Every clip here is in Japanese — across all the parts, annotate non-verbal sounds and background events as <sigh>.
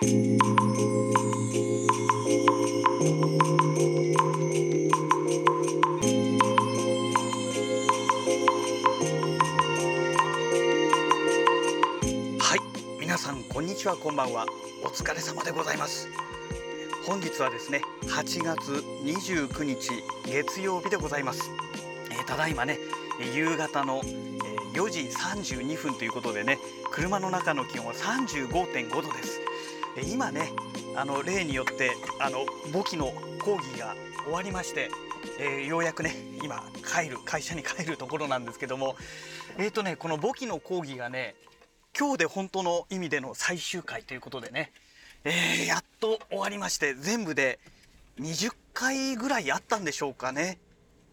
はい皆さんこんにちはこんばんは。お疲れ様でございます。本日はですね8月29日月曜日でございます、えーただいまね夕方のえー4時32分ということでね車の中の気温は35.5度です。今ねあの例によってあの簿記の講義が終わりまして、えーようやくね今帰る会社に帰るところなんですけどもえーとねこの簿記の講義がね今日で本当の意味での最終回ということでね、えーやっと終わりまして全部で20回ぐらいあったんでしょうかね。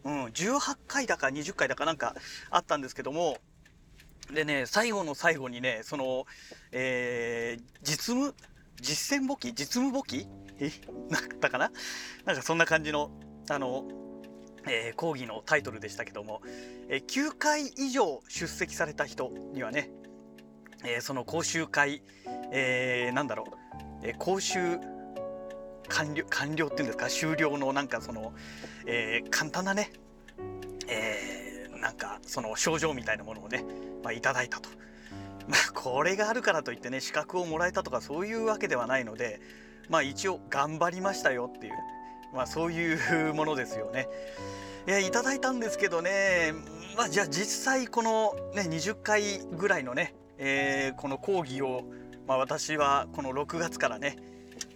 うん、18回だか20回だかなんかあったんですけどもでね最後の最後にねその、えー実務実践簿記？実務簿記？え？<laughs> なったかな？なんかそんな感じのあの、えー講義のタイトルでしたけども、えー9回以上出席された人にはね、えーその講習会、えーなんだろう、えー講習完了完了っていうんですか？終了のなんかその、えー簡単なね、えーなんかその症状みたいなものをね、まあ、いただいたと。<laughs> まあ、これがあるからといってね資格をもらえたとかそういうわけではないのでまあ一応頑張りましたよっていう、まあ、そういうものですよね。いやいただいたんですけどねまあじゃあ実際このね20回ぐらいのね、えーこの講義を、まあ、私はこの6月からね、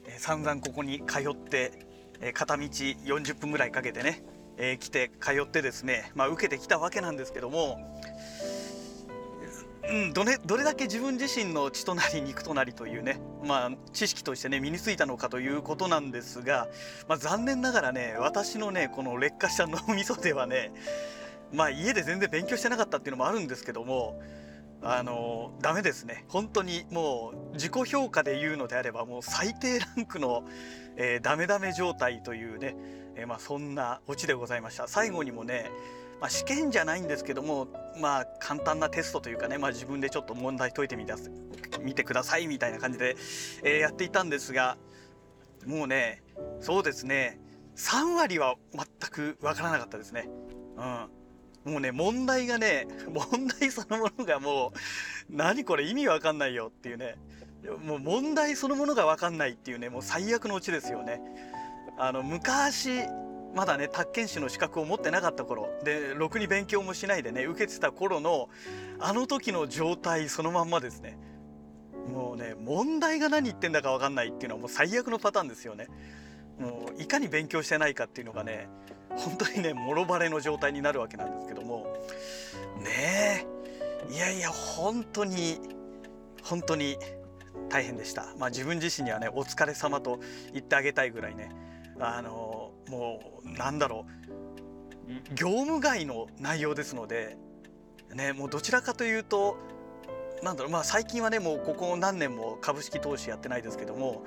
えー散々ここに通って、えー片道40分ぐらいかけてね、えー来て通ってですね、まあ、受けてきたわけなんですけども、うん、どれどれだけ自分自身の血となり肉となりというね、まあ、知識としてね身についたのかということなんですが、まあ、残念ながらね私のねこの劣化した脳みそではねまあ家で全然勉強してなかったっていうのもあるんですけどもあのダメですね。本当にもう自己評価で言うのであればもう最低ランクの、えーダメダメ状態というね、えーまあ、そんなオチでございました。最後にもね、まあ、試験じゃないんですけどもまあ簡単なテストというかね、まあ、自分でちょっと問題解いてみた見てくださいみたいな感じで、えーやっていたんですがもうねそうですね3割は全くわからなかったですね。うんもうね問題がね問題そのものがもう何これ意味わかんないよっていうねもう問題そのものがわかんないっていうねもう最悪のオチですよね。あの昔まだね宅建士の資格を持ってなかった頃。でろくに勉強もしないでね受けてた頃のあの時の状態そのまんまですね。もうね問題が何言ってんだかわかんないっていうのはもう最悪のパターンですよね。もういかに勉強してないかっていうのがね本当にねもろバレの状態になるわけなんですけども。ねえ。いやいや本当に本当に大変でした。まあ自分自身にはねお疲れ様と言ってあげたいぐらいね。あのもうなんだろう。業務外の内容ですのでねもうどちらかというとなんだろうまあ最近はねもうここ何年も株式投資やってないですけども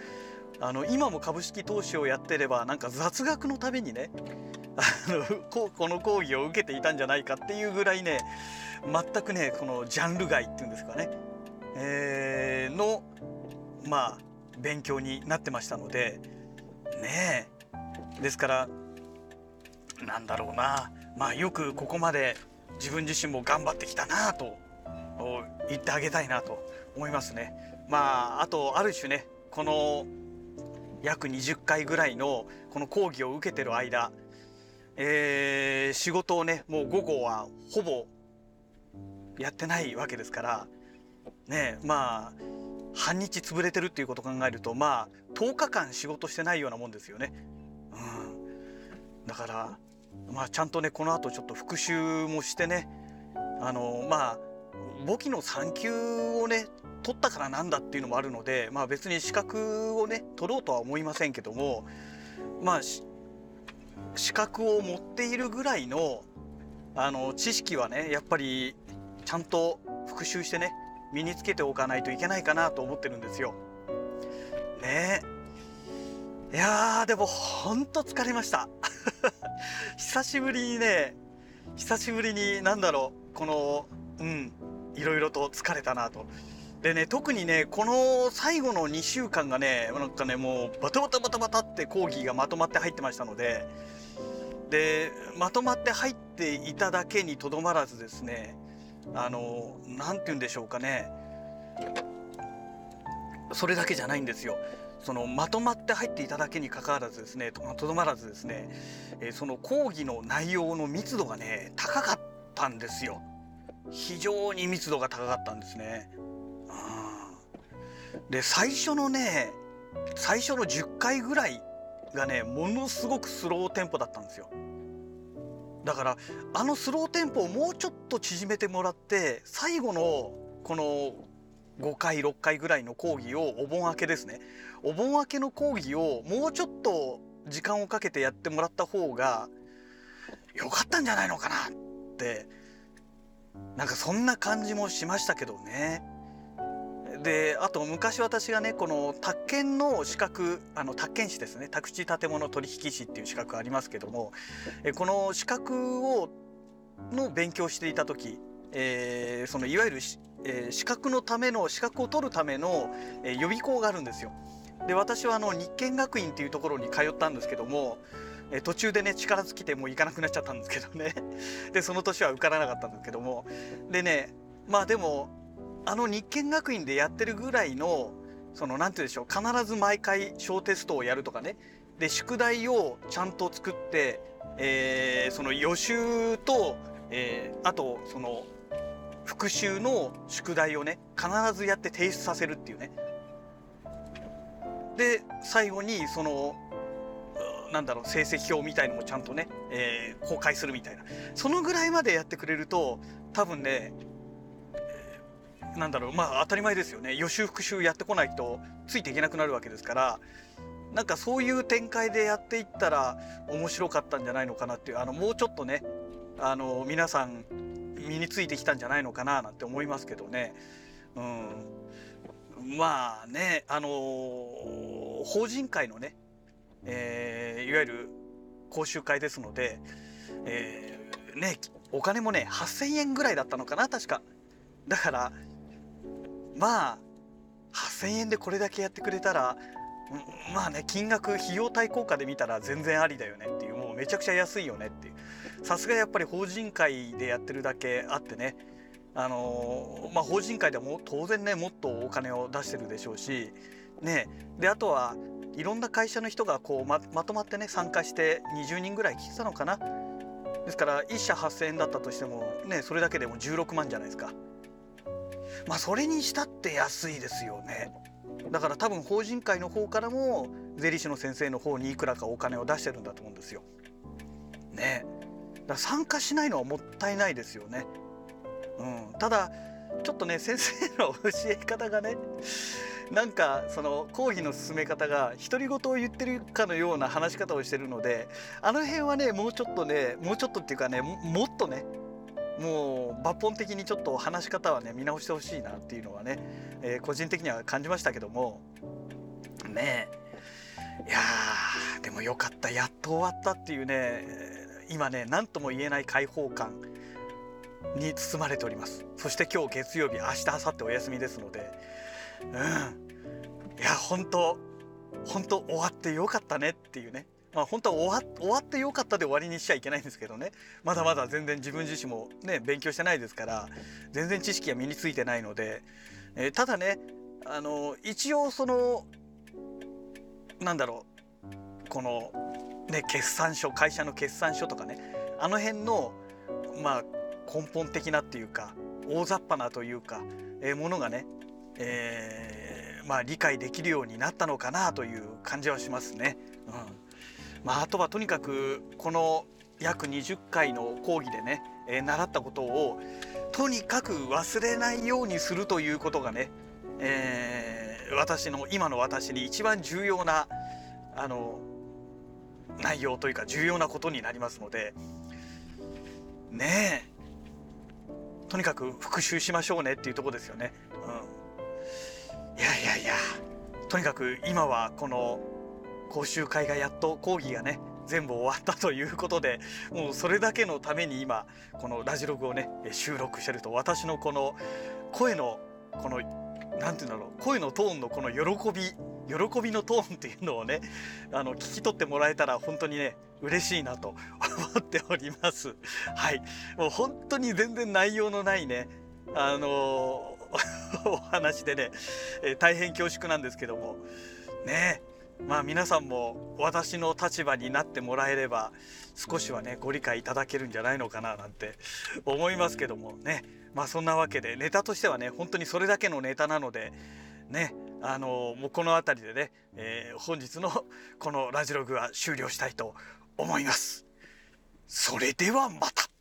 あの今も株式投資をやってればなんか雑学のためにねあのここの講義を受けていたんじゃないかっていうぐらいね全くねこのジャンル外っていうんですかね、えーのまあ勉強になってましたのでねえ。ですからなんだろうなまあよくここまで自分自身も頑張ってきたなと言ってあげたいなと思いますね。まああとある種ねこの約20回ぐらいのこの講義を受けてる間、えー仕事をねもう午後はほぼやってないわけですからねまあ半日潰れてるっていうことを考えるとまあ10日間仕事してないようなもんですよね。うん、だからまあちゃんとねこの後ちょっと復習もしてねあのまあ簿記の3級をね取ったからなんだっていうのもあるのでまあ別に資格をね取ろうとは思いませんけどもまあ資格を持っているぐらいのあの知識はねやっぱりちゃんと復習してね身につけておかないといけないかなと思ってるんですよ。ねいやーでもほんと疲れました。<laughs> 久しぶりにね久しぶりになんだろうこのうんいろいろと疲れたなとでね特にねこの最後の2週間がねなんかねもうバタバタバタバタって講義がまとまって入ってましたのででまとまって入っていただけにとどまらずですねあの何て言うんでしょうかねそれだけじゃないんですよ。そのまとまって入っていただけにかかわらずですねとどまらずですね、えー、その講義の内容の密度がね高かったんですよ。非常に密度が高かったんですね。で最初のね最初の10回ぐらいがねものすごくスローテンポだったんですよ。だからあのスローテンポをもうちょっと縮めてもらって最後のこの5回6回ぐらいの講義をお盆明けですね。お盆明けの講義をもうちょっと時間をかけてやってもらった方が良かったんじゃないのかなってなんかそんな感じもしましたけどね。であと昔私がねこの宅建の資格あの宅建士ですね。宅地建物取引士っていう資格ありますけどもこの資格をの勉強していた時、えー、そのいわゆる、えー、資格のための資格を取るための、えー、予備校があるんですよ。で私はあの日建学院っていうところに通ったんですけども、え途中でね力尽きてもう行かなくなっちゃったんですけどね。でその年は受からなかったんですけども。でねまあでもあの日建学院でやってるぐらいのその何て言うんでしょう必ず毎回小テストをやるとかね。で宿題をちゃんと作って、えー、その予習と、えー、あとその復習の宿題をね必ずやって提出させるっていうね。で最後にそのなんだろう成績表みたいのもちゃんとね、えー、公開するみたいな。そのぐらいまでやってくれると多分ね、えー、なんだろうまあ当たり前ですよね。予習復習やってこないとついていけなくなるわけですからなんかそういう展開でやっていったら面白かったんじゃないのかなっていうあのもうちょっとねあの皆さん身についてきたんじゃないのかななんて思いますけどね。うん。まあねあのー、法人会のね、えー、いわゆる講習会ですので、えー、ねお金もね8,000円ぐらいだったのかな確か。だからまあ8,000円でこれだけやってくれたらまあね金額費用対効果で見たら全然ありだよねっていうもうめちゃくちゃ安いよねっていう。さすがやっぱり法人会でやってるだけあってね。あのまあ、法人会でも当然ねもっとお金を出してるでしょうし、ね、であとはいろんな会社の人がこうままとまってね参加して20人ぐらい来てたのかな。ですから1社8,000円だったとしてもねそれだけでも16万じゃないですか。まあそれにしたって安いですよね。だから多分法人会の方からも税理士の先生の方にいくらかお金を出してるんだと思うんですよ。ね。えだ参加しないのはもったいないですよね。うん、ただちょっとね先生の教え方がねなんかその講義の進め方が独り言を言ってるかのような話し方をしてるのであの辺はねもうちょっとねもうちょっとっていうかねもっとねもう抜本的にちょっと話し方はね見直してほしいなっていうのはね、えー、個人的には感じましたけども。ね。えいやでもよかった。やっと終わったっていうね。今ね何とも言えない開放感に包まれております。そして今日月曜日明日明後日お休みですので。うん。いや本当本当終わってよかったねっていうね。まあ本当は終わってよかったで終わりにしちゃいけないんですけどね。まだまだ全然自分自身もね勉強してないですから全然知識が身についてないので、えー、ただねあの一応そのなんだろうこのね決算書会社の決算書とかねあの辺のまあ根本的なっていうか大雑把なというか、えー、ものがね、えー、まあ、理解できるようになったのかなという感じはしますね。うんまあ、あとはとにかくこの約20回の講義でね、えー、習ったことをとにかく忘れないようにするということがね、え、私の今の私に一番重要なあの内容というか重要なことになりますのでねえ。とにかく復習しましょうねっていうとこですよね。うん、いやいやいや。とにかく今はこの講習会がやっと講義がね全部終わったということでもうそれだけのために今このラジログをね収録してると私のこの声のこの何て言うんだろう声のトーンのこの喜び喜びのトーンっていうのをねあの聞き取ってもらえたら本当にね嬉しいなと思っております。はい。もう本当に全然内容のないねあのお話でね、えー、大変恐縮なんですけども。ねまあ皆さんも私の立場になってもらえれば少しはねご理解いただけるんじゃないのかななんて思いますけどもね。まあそんなわけでネタとしてはね本当にそれだけのネタなのでねあのもうこの辺りでね、えー、本日の <laughs> このラジログは終了したいと思います。それではまた